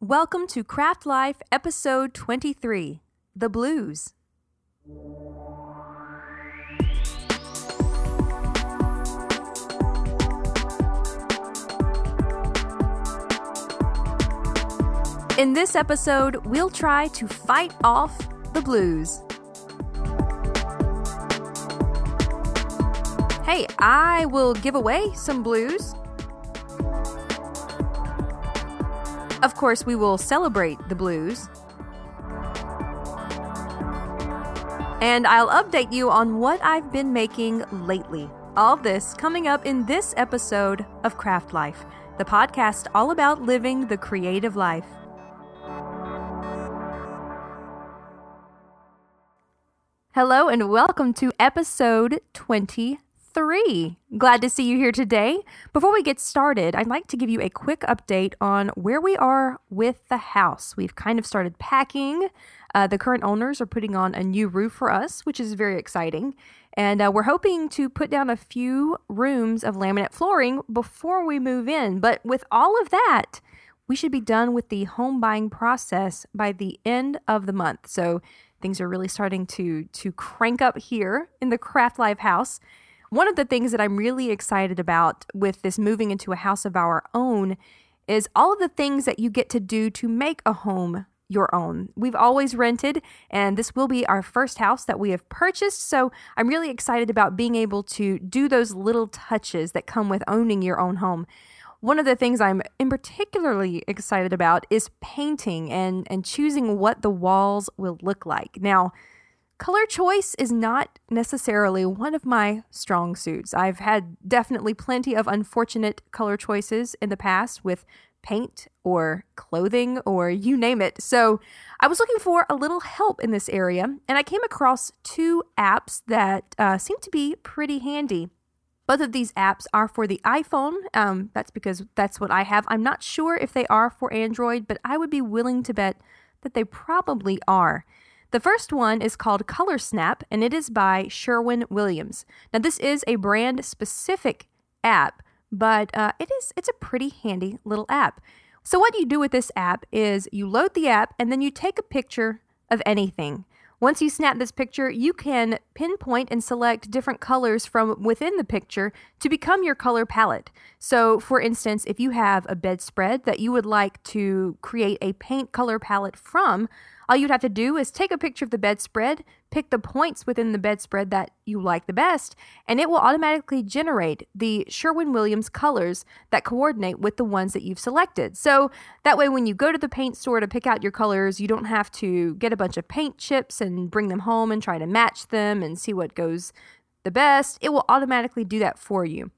Welcome to Craft Life, episode 23 The Blues. In this episode, we'll try to fight off the blues. Hey, I will give away some blues. Of course, we will celebrate the blues. And I'll update you on what I've been making lately. All this coming up in this episode of Craft Life, the podcast all about living the creative life. Hello, and welcome to episode 23. Glad to see you here today. Before we get started, I'd like to give you a quick update on where we are with the house. We've kind of started packing. Uh, the current owners are putting on a new roof for us, which is very exciting. And uh, we're hoping to put down a few rooms of laminate flooring before we move in. But with all of that, we should be done with the home buying process by the end of the month. So things are really starting to to crank up here in the Craft Life house. One of the things that I'm really excited about with this moving into a house of our own is all of the things that you get to do to make a home your own. We've always rented, and this will be our first house that we have purchased. So I'm really excited about being able to do those little touches that come with owning your own home one of the things I'm in particularly excited about is painting and, and choosing what the walls will look like. Now, color choice is not necessarily one of my strong suits. I've had definitely plenty of unfortunate color choices in the past with paint or clothing or you name it. So I was looking for a little help in this area and I came across two apps that uh, seem to be pretty handy. Both of these apps are for the iPhone. Um, that's because that's what I have. I'm not sure if they are for Android, but I would be willing to bet that they probably are. The first one is called Color Snap, and it is by Sherwin Williams. Now, this is a brand specific app, but uh, it is it's a pretty handy little app. So, what you do with this app is you load the app and then you take a picture of anything. Once you snap this picture, you can pinpoint and select different colors from within the picture to become your color palette. So, for instance, if you have a bedspread that you would like to create a paint color palette from, all you'd have to do is take a picture of the bedspread, pick the points within the bedspread that you like the best, and it will automatically generate the Sherwin Williams colors that coordinate with the ones that you've selected. So that way, when you go to the paint store to pick out your colors, you don't have to get a bunch of paint chips and bring them home and try to match them and see what goes the best. It will automatically do that for you.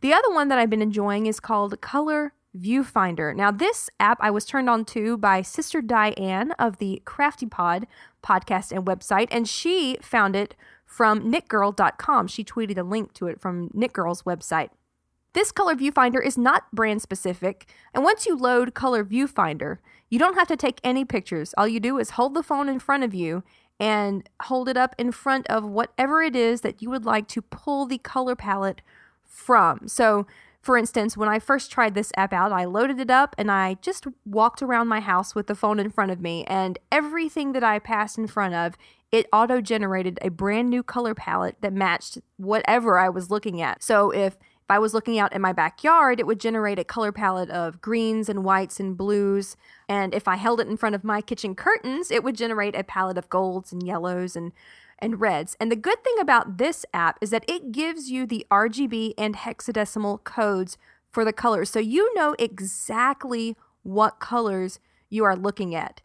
The other one that I've been enjoying is called Color Viewfinder. Now, this app I was turned on to by Sister Diane of the Crafty Pod podcast and website, and she found it from knitgirl.com. She tweeted a link to it from knitgirl's website. This color viewfinder is not brand specific, and once you load color viewfinder, you don't have to take any pictures. All you do is hold the phone in front of you and hold it up in front of whatever it is that you would like to pull the color palette from. So, for instance, when I first tried this app out, I loaded it up and I just walked around my house with the phone in front of me, and everything that I passed in front of, it auto generated a brand new color palette that matched whatever I was looking at. So if if I was looking out in my backyard, it would generate a color palette of greens and whites and blues. And if I held it in front of my kitchen curtains, it would generate a palette of golds and yellows and and reds. And the good thing about this app is that it gives you the RGB and hexadecimal codes for the colors. So you know exactly what colors you are looking at.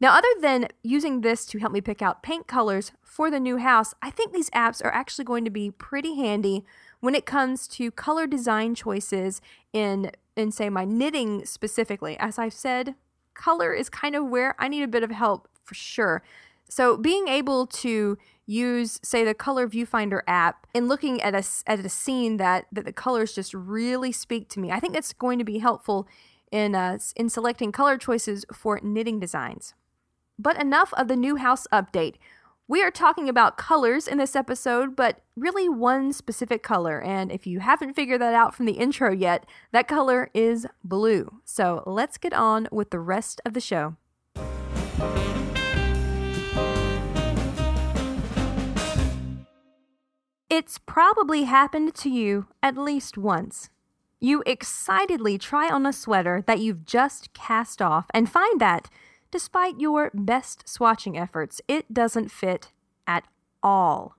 Now, other than using this to help me pick out paint colors for the new house, I think these apps are actually going to be pretty handy when it comes to color design choices in in say my knitting specifically. As I've said, color is kind of where I need a bit of help for sure. So being able to use say the color viewfinder app and looking at a, at a scene that, that the colors just really speak to me i think that's going to be helpful in, uh, in selecting color choices for knitting designs but enough of the new house update We are talking about colors in this episode, but really one specific color. And if you haven't figured that out from the intro yet, that color is blue. So let's get on with the rest of the show. It's probably happened to you at least once. You excitedly try on a sweater that you've just cast off and find that despite your best swatching efforts, it doesn't fit at all.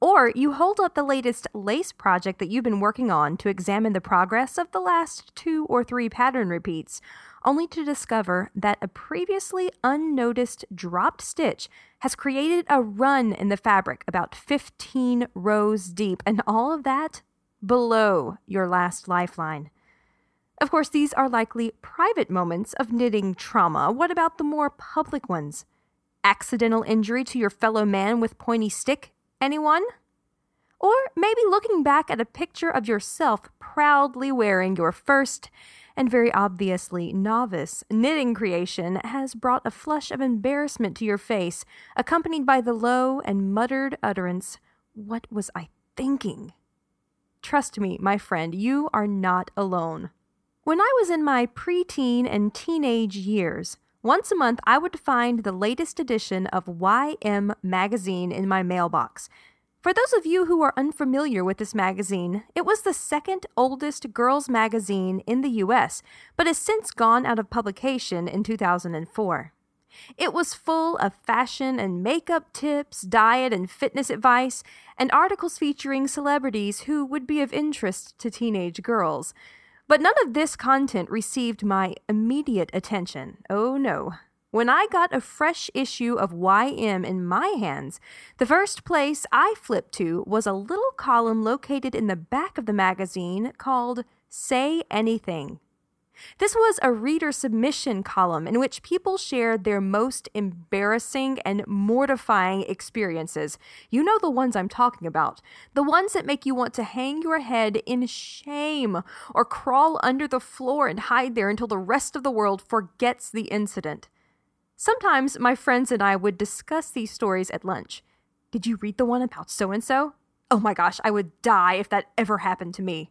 Or you hold up the latest lace project that you've been working on to examine the progress of the last two or three pattern repeats, only to discover that a previously unnoticed dropped stitch has created a run in the fabric about 15 rows deep, and all of that below your last lifeline. Of course, these are likely private moments of knitting trauma. What about the more public ones? Accidental injury to your fellow man with pointy stick? Anyone? Or maybe looking back at a picture of yourself proudly wearing your first and very obviously novice knitting creation has brought a flush of embarrassment to your face, accompanied by the low and muttered utterance, What was I thinking? Trust me, my friend, you are not alone. When I was in my preteen and teenage years, once a month I would find the latest edition of YM magazine in my mailbox. For those of you who are unfamiliar with this magazine, it was the second oldest girls' magazine in the US, but has since gone out of publication in 2004. It was full of fashion and makeup tips, diet and fitness advice, and articles featuring celebrities who would be of interest to teenage girls. But none of this content received my immediate attention. Oh no. When I got a fresh issue of YM in my hands, the first place I flipped to was a little column located in the back of the magazine called Say Anything. This was a reader submission column in which people shared their most embarrassing and mortifying experiences. You know the ones I'm talking about. The ones that make you want to hang your head in shame or crawl under the floor and hide there until the rest of the world forgets the incident. Sometimes my friends and I would discuss these stories at lunch. Did you read the one about so and so? Oh my gosh, I would die if that ever happened to me.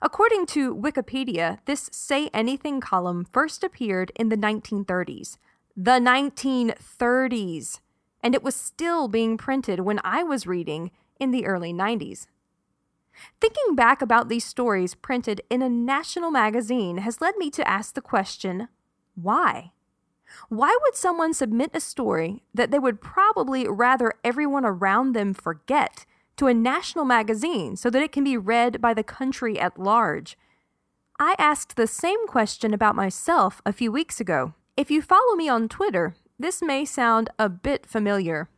According to Wikipedia, this Say Anything column first appeared in the 1930s. The 1930s! And it was still being printed when I was reading in the early 90s. Thinking back about these stories printed in a national magazine has led me to ask the question why? Why would someone submit a story that they would probably rather everyone around them forget to a national magazine so that it can be read by the country at large. I asked the same question about myself a few weeks ago. If you follow me on Twitter, this may sound a bit familiar.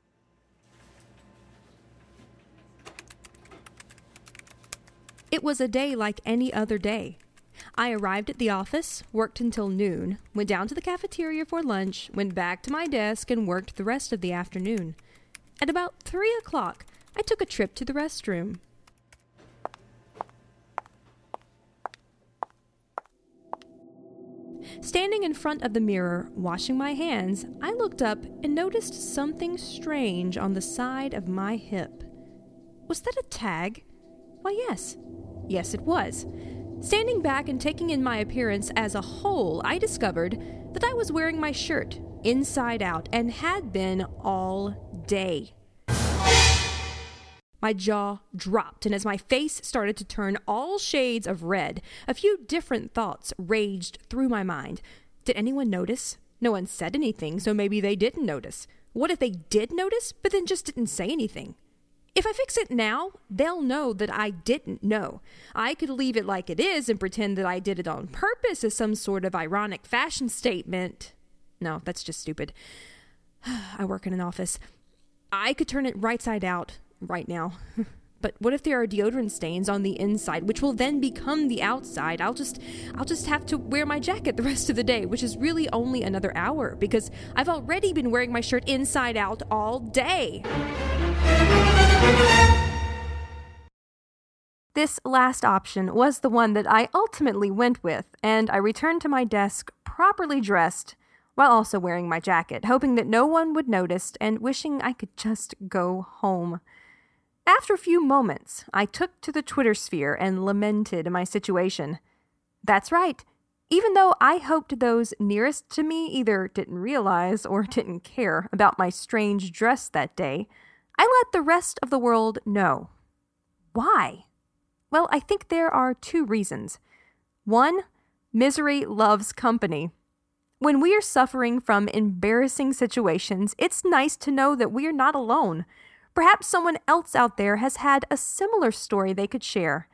It was a day like any other day. I arrived at the office, worked until noon, went down to the cafeteria for lunch, went back to my desk, and worked the rest of the afternoon. At about three o'clock, I took a trip to the restroom. Standing in front of the mirror, washing my hands, I looked up and noticed something strange on the side of my hip. Was that a tag? Why, yes. Yes, it was. Standing back and taking in my appearance as a whole, I discovered that I was wearing my shirt inside out and had been all day. My jaw dropped, and as my face started to turn all shades of red, a few different thoughts raged through my mind. Did anyone notice? No one said anything, so maybe they didn't notice. What if they did notice, but then just didn't say anything? If I fix it now, they'll know that I didn't know. I could leave it like it is and pretend that I did it on purpose as some sort of ironic fashion statement. No, that's just stupid. I work in an office. I could turn it right side out right now. but what if there are deodorant stains on the inside which will then become the outside i'll just i'll just have to wear my jacket the rest of the day which is really only another hour because i've already been wearing my shirt inside out all day this last option was the one that I ultimately went with, and I returned to my desk properly dressed, while also wearing my jacket, hoping that no one would notice and wishing I could just go home. After a few moments, I took to the Twitter sphere and lamented my situation. That's right. Even though I hoped those nearest to me either didn't realize or didn't care about my strange dress that day, I let the rest of the world know. Why? Well, I think there are two reasons. One, misery loves company. When we are suffering from embarrassing situations, it's nice to know that we are not alone. Perhaps someone else out there has had a similar story they could share.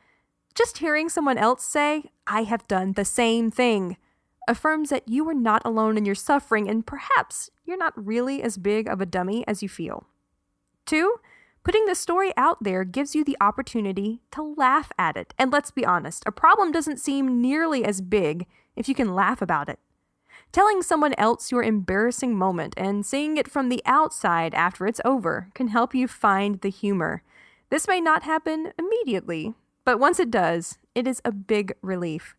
Just hearing someone else say, I have done the same thing, affirms that you are not alone in your suffering and perhaps you're not really as big of a dummy as you feel. Two, putting the story out there gives you the opportunity to laugh at it. And let's be honest, a problem doesn't seem nearly as big if you can laugh about it. Telling someone else your embarrassing moment and seeing it from the outside after it's over can help you find the humor. This may not happen immediately, but once it does, it is a big relief.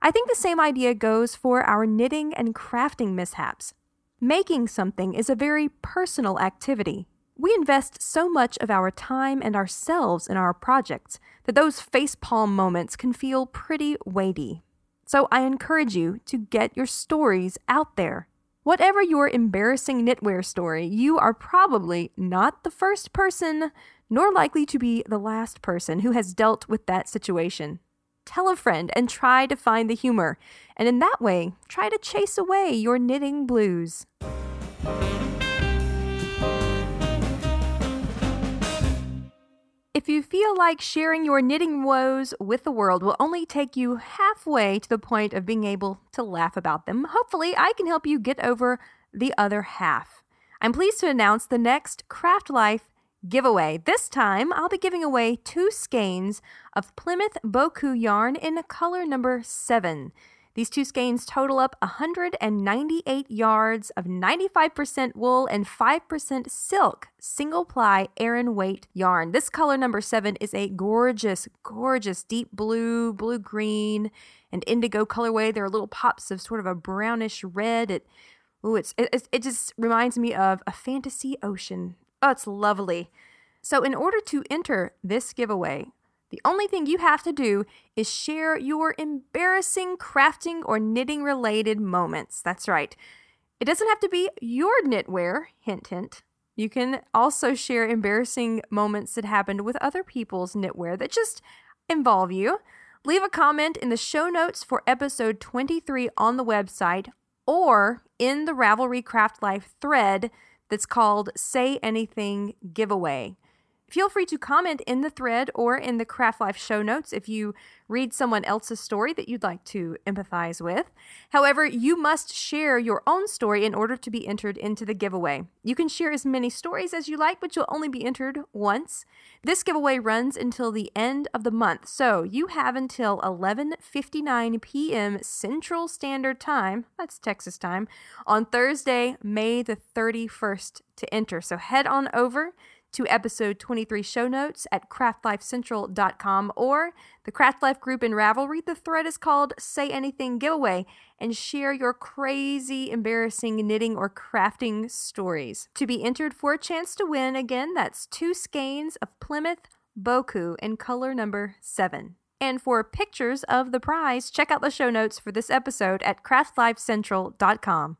I think the same idea goes for our knitting and crafting mishaps. Making something is a very personal activity. We invest so much of our time and ourselves in our projects that those facepalm moments can feel pretty weighty. So I encourage you to get your stories out there. Whatever your embarrassing knitwear story, you are probably not the first person, nor likely to be the last person who has dealt with that situation. Tell a friend and try to find the humor, and in that way, try to chase away your knitting blues. If you feel like sharing your knitting woes with the world will only take you halfway to the point of being able to laugh about them, hopefully I can help you get over the other half. I'm pleased to announce the next Craft Life giveaway. This time, I'll be giving away two skeins of Plymouth Boku yarn in color number 7. These two skeins total up 198 yards of 95% wool and 5% silk, single ply Aran weight yarn. This color number seven is a gorgeous, gorgeous deep blue, blue green, and indigo colorway. There are little pops of sort of a brownish red. It, ooh, it's, it, it just reminds me of a fantasy ocean. Oh, it's lovely. So, in order to enter this giveaway, the only thing you have to do is share your embarrassing crafting or knitting related moments. That's right. It doesn't have to be your knitwear, hint, hint. You can also share embarrassing moments that happened with other people's knitwear that just involve you. Leave a comment in the show notes for episode 23 on the website or in the Ravelry Craft Life thread that's called Say Anything Giveaway. Feel free to comment in the thread or in the Craft Life show notes if you read someone else's story that you'd like to empathize with. However, you must share your own story in order to be entered into the giveaway. You can share as many stories as you like, but you'll only be entered once. This giveaway runs until the end of the month, so you have until 11:59 p.m. Central Standard Time, that's Texas time, on Thursday, May the 31st to enter. So head on over to episode 23 show notes at craftlifecentral.com or the Craft Life group in Ravelry. The thread is called Say Anything Giveaway and share your crazy, embarrassing knitting or crafting stories. To be entered for a chance to win, again, that's two skeins of Plymouth Boku in color number 7. And for pictures of the prize, check out the show notes for this episode at craftlifecentral.com.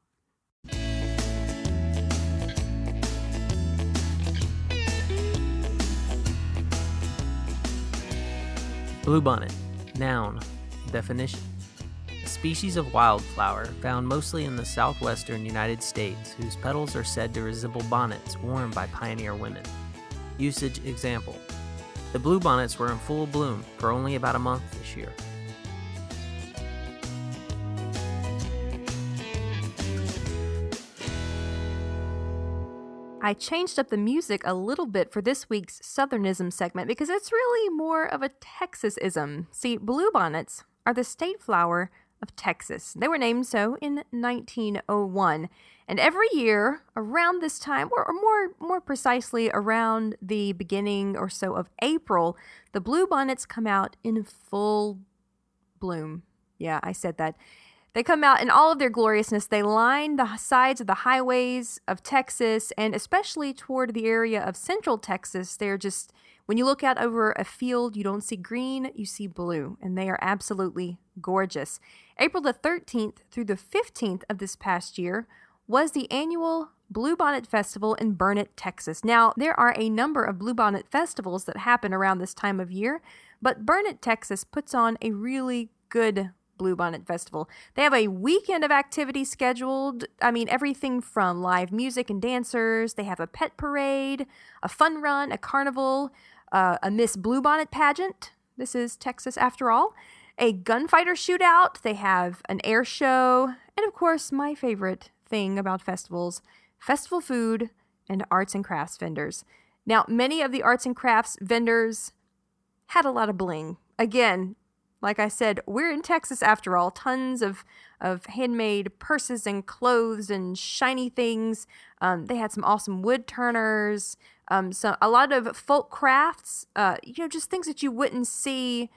Bluebonnet. Noun. Definition. A species of wildflower found mostly in the southwestern United States whose petals are said to resemble bonnets worn by pioneer women. Usage example. The bluebonnets were in full bloom for only about a month this year. I changed up the music a little bit for this week's Southernism segment because it's really more of a Texasism. See, bluebonnets are the state flower of Texas. They were named so in 1901. And every year around this time, or more more precisely around the beginning or so of April, the bluebonnets come out in full bloom. Yeah, I said that. They come out in all of their gloriousness. They line the sides of the highways of Texas and especially toward the area of central Texas. They're just, when you look out over a field, you don't see green, you see blue, and they are absolutely gorgeous. April the 13th through the 15th of this past year was the annual Bluebonnet Festival in Burnet, Texas. Now, there are a number of Bluebonnet festivals that happen around this time of year, but Burnet, Texas puts on a really good Bluebonnet Festival. They have a weekend of activities scheduled. I mean, everything from live music and dancers. They have a pet parade, a fun run, a carnival, uh, a Miss Bluebonnet pageant. This is Texas after all. A gunfighter shootout. They have an air show. And of course, my favorite thing about festivals festival food and arts and crafts vendors. Now, many of the arts and crafts vendors had a lot of bling. Again, like I said, we're in Texas after all. Tons of, of handmade purses and clothes and shiny things. Um, they had some awesome wood turners, um, so a lot of folk crafts, uh, you know, just things that you wouldn't see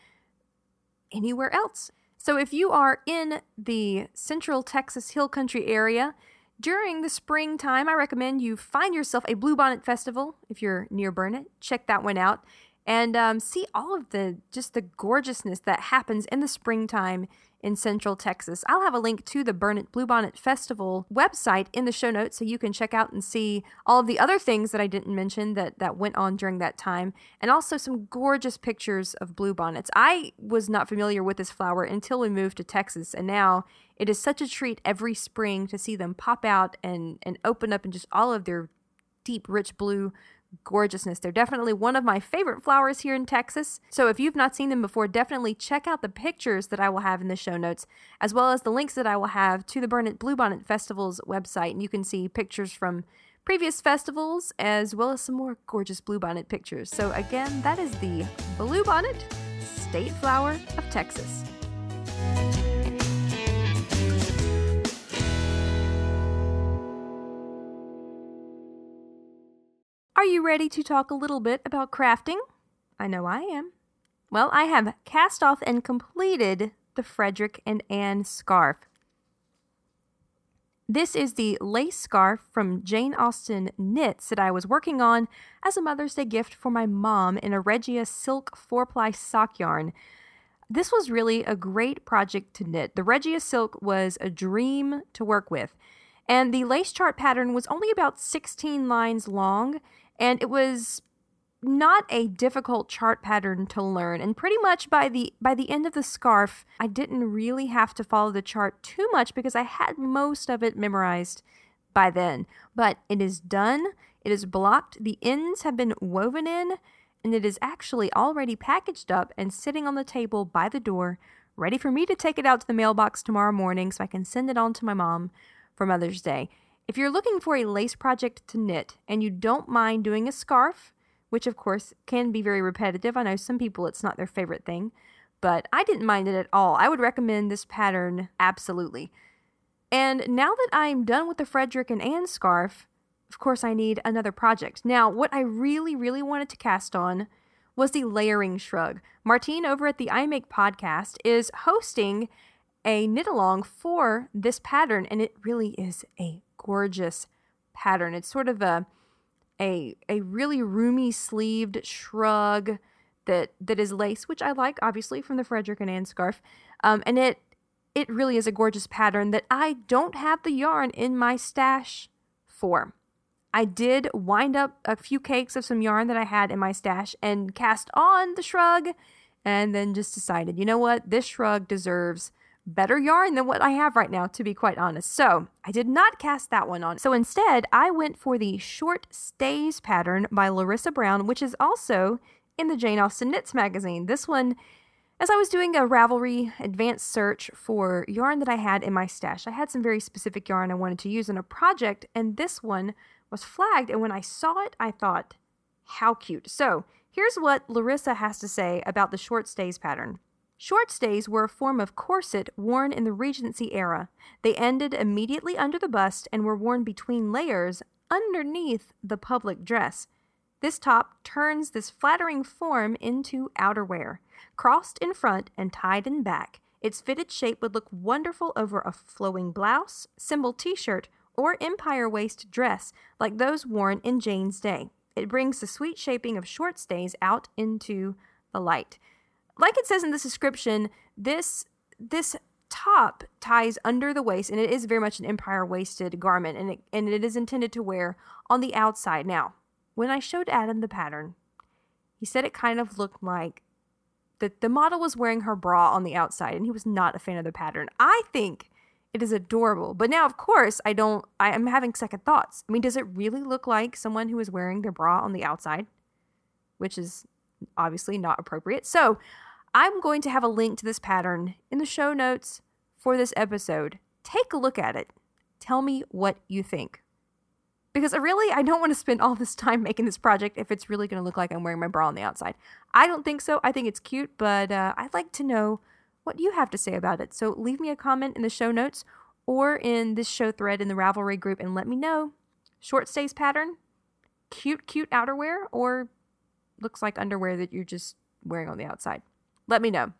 anywhere else. So if you are in the central Texas Hill Country area, during the springtime, I recommend you find yourself a Bluebonnet Festival if you're near Burnet. Check that one out and um, see all of the just the gorgeousness that happens in the springtime in Central Texas. I'll have a link to the Burnet Bluebonnet Festival website in the show notes so you can check out and see all of the other things that I didn't mention that, that went on during that time, and also some gorgeous pictures of bluebonnets. I was not familiar with this flower until we moved to Texas, and now it is such a treat every spring to see them pop out and, and open up in just all of their deep, rich blue gorgeousness. They're definitely one of my favorite flowers here in Texas. So if you've not seen them before, definitely check out the pictures that I will have in the show notes, as well as the links that I will have to the Burnet Bluebonnet Festival's website. And you can see pictures from previous festivals, as well as some more gorgeous bluebonnet pictures. So again, that is the bluebonnet state flower of Texas. Are you ready to talk a little bit about crafting? I know I am. Well, I have cast off and completed the Frederick and Anne scarf. This is the lace scarf from Jane Austen Knits that I was working on as a Mother's Day gift for my mom in a Regia silk four ply sock yarn. This was really a great project to knit. The Regia silk was a dream to work with, and the lace chart pattern was only about 16 lines long and it was not a difficult chart pattern to learn. And pretty much by the by the end of the scarf I didn't really have to follow the chart too much because I had most of it memorized by then. But it is done. It is blocked. The ends have been woven in and it is actually already packaged up and sitting on the table by the door ready for me to take it out to the mailbox tomorrow morning so I can send it on to my mom for Mother's Day if you're looking for a lace project to knit and you don't mind doing a scarf, which of course can be very repetitive, I know some people it's not their favorite thing, but I didn't mind it at all. I would recommend this pattern absolutely. And now that I'm done with the Frederick and Anne scarf, of course I need another project. Now, what I really, really wanted to cast on was the layering shrug. Martine over at the I Make podcast is hosting a knit along for this pattern, and it really is a gorgeous pattern. It's sort of a a a really roomy sleeved shrug that that is lace, which I like, obviously from the Frederick and Anne scarf. Um, and it it really is a gorgeous pattern that I don't have the yarn in my stash for. I did wind up a few cakes of some yarn that I had in my stash and cast on the shrug, and then just decided, you know what, this shrug deserves better yarn than what I have right now, to be quite honest. So I did not cast that one on. So instead, I went for the Short Stays pattern by Larissa Brown, which is also in the Jane Austen Knits magazine. This one, as I was doing a Ravelry advanced search for yarn that I had in my stash, I had some very specific yarn I wanted to use in a project, and this one was flagged. And when I saw it, I thought, how cute. So here's what Larissa has to say about the Short Stays pattern. Short stays were a form of corset worn in the Regency era. They ended immediately under the bust and were worn between layers underneath the public dress. This top turns this flattering form into outerwear. Crossed in front and tied in back, Its fitted shape would look wonderful over a flowing blouse, symbol t shirt, or empire waist dress like those worn in Jane's day. It brings the sweet shaping of short stays out into the light. Like it says in the description, this this top ties under the waist and it is very much an empire waisted garment and it, and it is intended to wear on the outside. Now, when I showed Adam the pattern, he said it kind of looked like that the model was wearing her bra on the outside and he was not a fan of the pattern. I think it is adorable. But now, of course, I don't, I am having second thoughts. I mean, does it really look like someone who is wearing their bra on the outside? Which is obviously not appropriate. So I'm going to have a link to this pattern in the show notes for this episode. Take a look at it. Tell me what you think. Because I really, I don't want to spend all this time making this project if it's really going to look like I'm wearing my bra on the outside. I don't think so. I think it's cute, but uh, I'd like to know what you have to say about it. So leave me a comment in the show notes or in this show thread in the Ravelry group and let me know. Short stays pattern, cute, cute outerwear, or looks like underwear that you're just wearing on the outside. Let me know.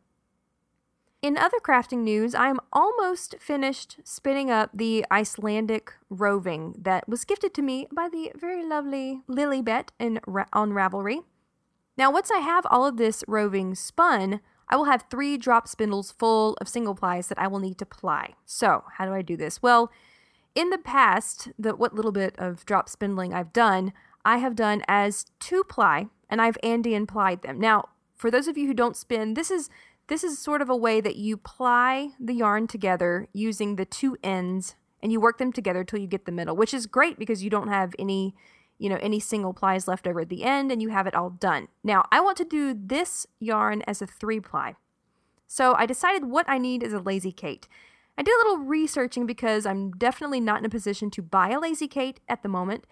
In other crafting news, I am almost finished spinning up the Icelandic roving that was gifted to me by the very lovely Lilybet in, on Ravelry. Now, once I have all of this roving spun, I will have three drop spindles full of single plies that I will need to ply. So, how do I do this? Well, in the past, the what little bit of drop spindling I've done, I have done as two ply, and I've Andean plied them. Now, for those of you who don't spin, this is this is sort of a way that you ply the yarn together using the two ends and you work them together till you get the middle, which is great because you don't have any, you know, any single plies left over at the end and you have it all done. Now, I want to do this yarn as a three ply. So I decided what I need is a lazy Kate. I did a little researching because I'm definitely not in a position to buy a lazy Kate at the moment,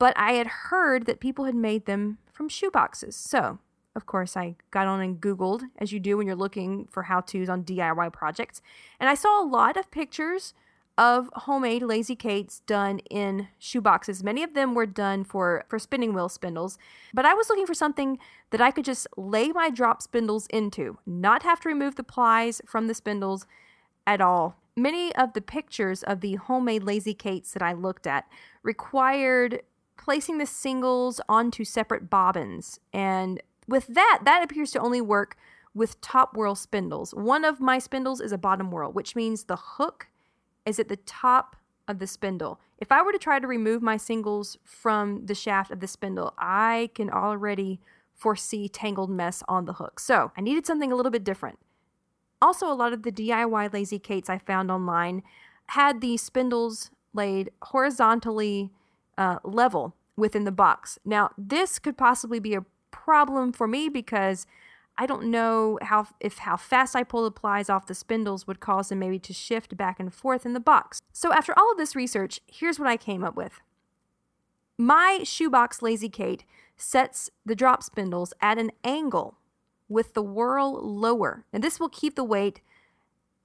but I had heard that people had made them from shoe boxes. So of course, I got on and Googled, as you do when you're looking for how to's on DIY projects. And I saw a lot of pictures of homemade lazy Kates done in shoeboxes. Many of them were done for, for spinning wheel spindles, but I was looking for something that I could just lay my drop spindles into, not have to remove the plies from the spindles at all. Many of the pictures of the homemade lazy Kates that I looked at required placing the singles onto separate bobbins and with that, that appears to only work with top whorl spindles. One of my spindles is a bottom whorl, which means the hook is at the top of the spindle. If I were to try to remove my singles from the shaft of the spindle, I can already foresee tangled mess on the hook. So I needed something a little bit different. Also, a lot of the DIY lazy Kates I found online had the spindles laid horizontally uh, level within the box. Now, this could possibly be a problem for me because I don't know how if how fast I pull the plies off the spindles would cause them maybe to shift back and forth in the box. So after all of this research, here's what I came up with. My shoebox Lazy Kate sets the drop spindles at an angle with the whorl lower. And this will keep the weight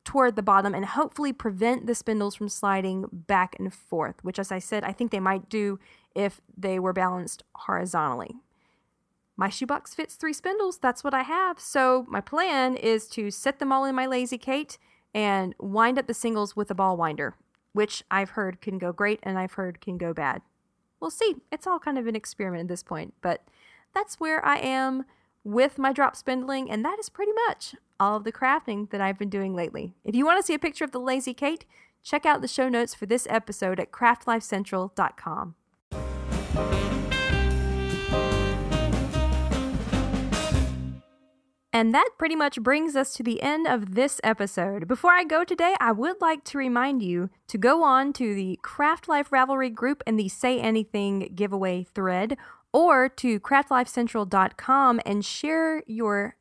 toward the bottom and hopefully prevent the spindles from sliding back and forth, which as I said, I think they might do if they were balanced horizontally my shoebox fits three spindles. That's what I have. So my plan is to set them all in my Lazy Kate and wind up the singles with a ball winder, which I've heard can go great and I've heard can go bad. We'll see. It's all kind of an experiment at this point, but that's where I am with my drop spindling, and that is pretty much all of the crafting that I've been doing lately. If you want to see a picture of the Lazy Kate, check out the show notes for this episode at craftlifecentral.com. And that pretty much brings us to the end of this episode. Before I go today, I would like to remind you to go on to the Craft Life Ravelry group and the Say Anything giveaway thread, or to craftlifecentral.com and share your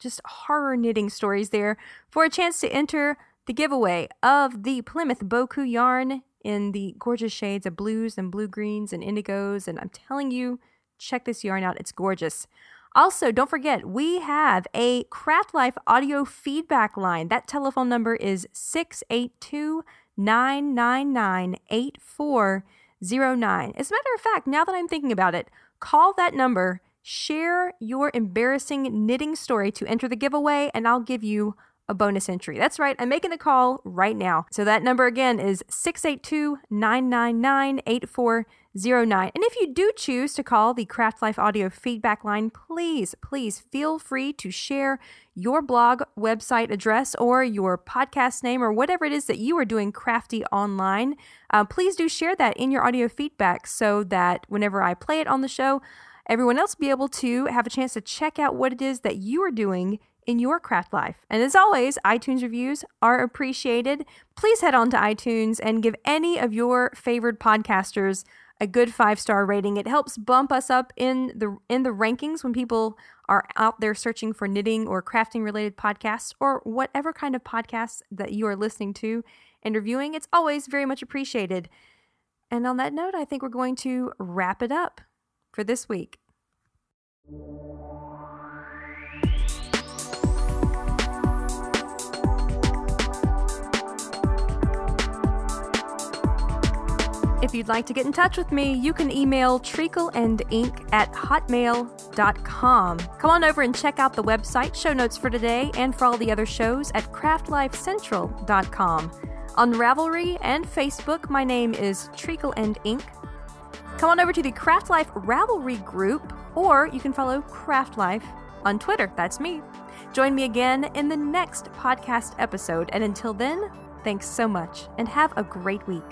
just horror knitting stories there for a chance to enter the giveaway of the Plymouth Boku yarn in the gorgeous shades of blues and blue greens and indigos. And I'm telling you, check this yarn out, it's gorgeous. Also, don't forget, we have a Craft Life audio feedback line. That telephone number is 682 999 8409. As a matter of fact, now that I'm thinking about it, call that number, share your embarrassing knitting story to enter the giveaway, and I'll give you a bonus entry. That's right, I'm making the call right now. So that number again is 682 999 8409. And if you do choose to call the Craft Life Audio feedback line, please, please feel free to share your blog website address or your podcast name or whatever it is that you are doing crafty online. Uh, please do share that in your audio feedback so that whenever I play it on the show, everyone else be able to have a chance to check out what it is that you are doing in your craft life. And as always, iTunes reviews are appreciated. Please head on to iTunes and give any of your favorite podcasters a good five-star rating. It helps bump us up in the in the rankings when people are out there searching for knitting or crafting related podcasts or whatever kind of podcasts that you are listening to and reviewing. It's always very much appreciated. And on that note, I think we're going to wrap it up for this week. If you'd like to get in touch with me, you can email treacleandink at hotmail.com. Come on over and check out the website, show notes for today, and for all the other shows at craftlifecentral.com. On Ravelry and Facebook, my name is Treacle and Ink. Come on over to the Craft Life Ravelry group, or you can follow Craft Life on Twitter. That's me. Join me again in the next podcast episode. And until then, thanks so much and have a great week.